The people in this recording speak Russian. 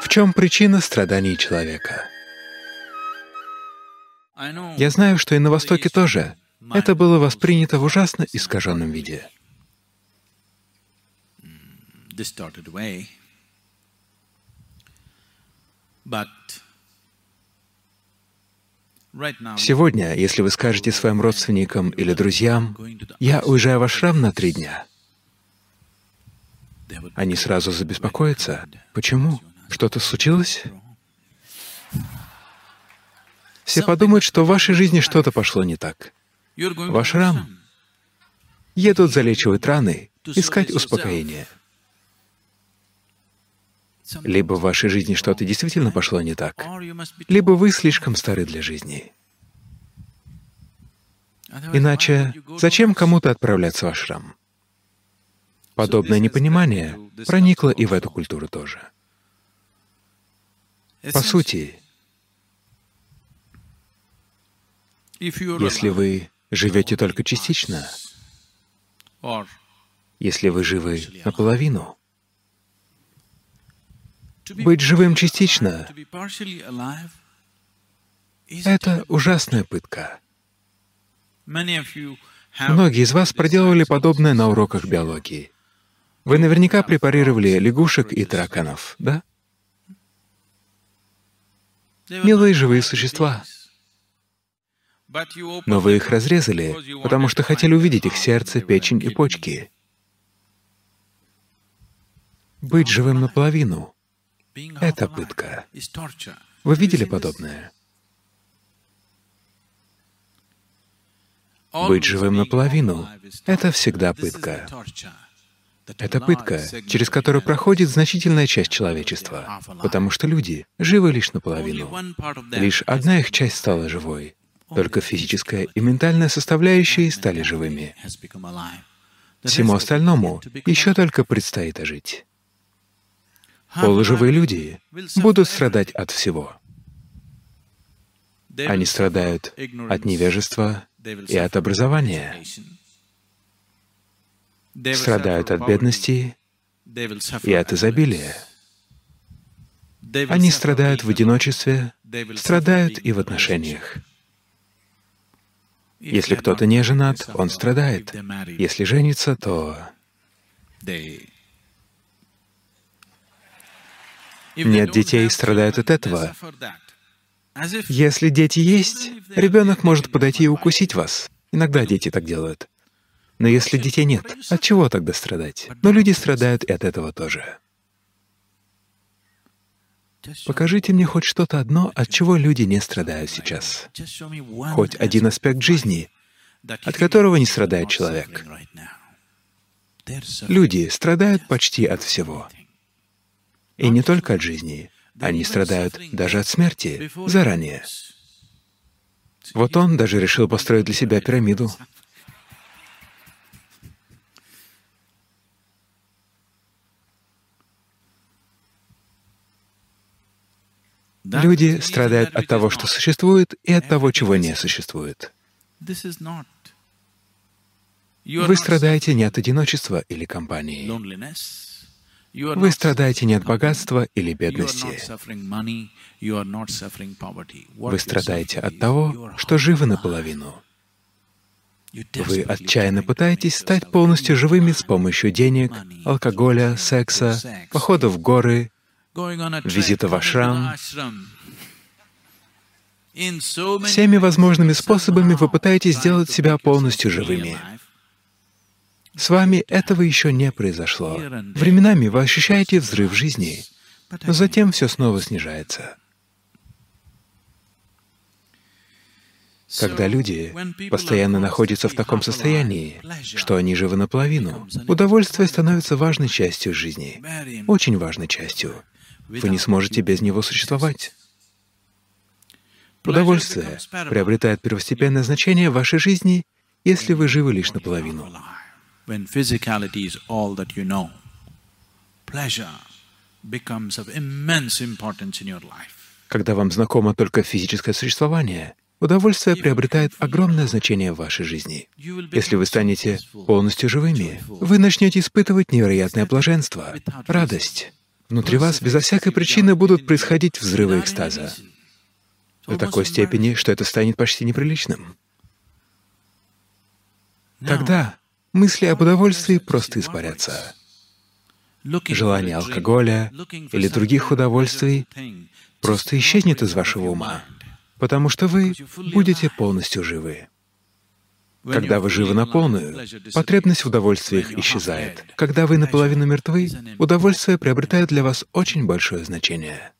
В чем причина страданий человека? Я знаю, что и на Востоке тоже это было воспринято в ужасно искаженном виде. Сегодня, если вы скажете своим родственникам или друзьям, «Я уезжаю в ашрам на три дня», они сразу забеспокоятся. Почему? Что-то случилось? Все подумают, что в вашей жизни что-то пошло не так. Ваш рам. Едут залечивать раны, искать успокоение. Либо в вашей жизни что-то действительно пошло не так, либо вы слишком стары для жизни. Иначе зачем кому-то отправляться в ашрам? Подобное непонимание проникло и в эту культуру тоже. По сути, если вы живете только частично, если вы живы наполовину, быть живым частично — это ужасная пытка. Многие из вас проделывали подобное на уроках биологии. Вы наверняка препарировали лягушек и тараканов, да? Милые живые существа. Но вы их разрезали, потому что хотели увидеть их сердце, печень и почки. Быть живым наполовину — это пытка. Вы видели подобное? Быть живым наполовину — это всегда пытка. Это пытка, через которую проходит значительная часть человечества, потому что люди живы лишь наполовину. Лишь одна их часть стала живой. Только физическая и ментальная составляющие стали живыми. Всему остальному еще только предстоит ожить. Полуживые люди будут страдать от всего. Они страдают от невежества и от образования страдают от бедности и от изобилия. Они страдают в одиночестве, страдают и в отношениях. Если кто-то не женат, он страдает. Если женится, то... Нет детей, страдают от этого. Если дети есть, ребенок может подойти и укусить вас. Иногда дети так делают. Но если детей нет, от чего тогда страдать? Но люди страдают и от этого тоже. Покажите мне хоть что-то одно, от чего люди не страдают сейчас. Хоть один аспект жизни, от которого не страдает человек. Люди страдают почти от всего. И не только от жизни. Они страдают даже от смерти заранее. Вот он даже решил построить для себя пирамиду. Люди страдают от того, что существует, и от того, чего не существует. Вы страдаете не от одиночества или компании. Вы страдаете не от богатства или бедности. Вы страдаете от того, что живы наполовину. Вы отчаянно пытаетесь стать полностью живыми с помощью денег, алкоголя, секса, похода в горы, визита в ашрам. Всеми возможными способами вы пытаетесь сделать себя полностью живыми. С вами этого еще не произошло. Временами вы ощущаете взрыв жизни, но затем все снова снижается. Когда люди постоянно находятся в таком состоянии, что они живы наполовину, удовольствие становится важной частью жизни, очень важной частью. Вы не сможете без него существовать. Удовольствие приобретает первостепенное значение в вашей жизни, если вы живы лишь наполовину. Когда вам знакомо только физическое существование, удовольствие приобретает огромное значение в вашей жизни. Если вы станете полностью живыми, вы начнете испытывать невероятное блаженство, радость. Внутри вас безо всякой причины будут происходить взрывы экстаза до такой степени, что это станет почти неприличным. Тогда мысли об удовольствии просто испарятся. Желание алкоголя или других удовольствий просто исчезнет из вашего ума, потому что вы будете полностью живы. Когда вы живы на полную, потребность в удовольствиях исчезает. Когда вы наполовину мертвы, удовольствие приобретает для вас очень большое значение.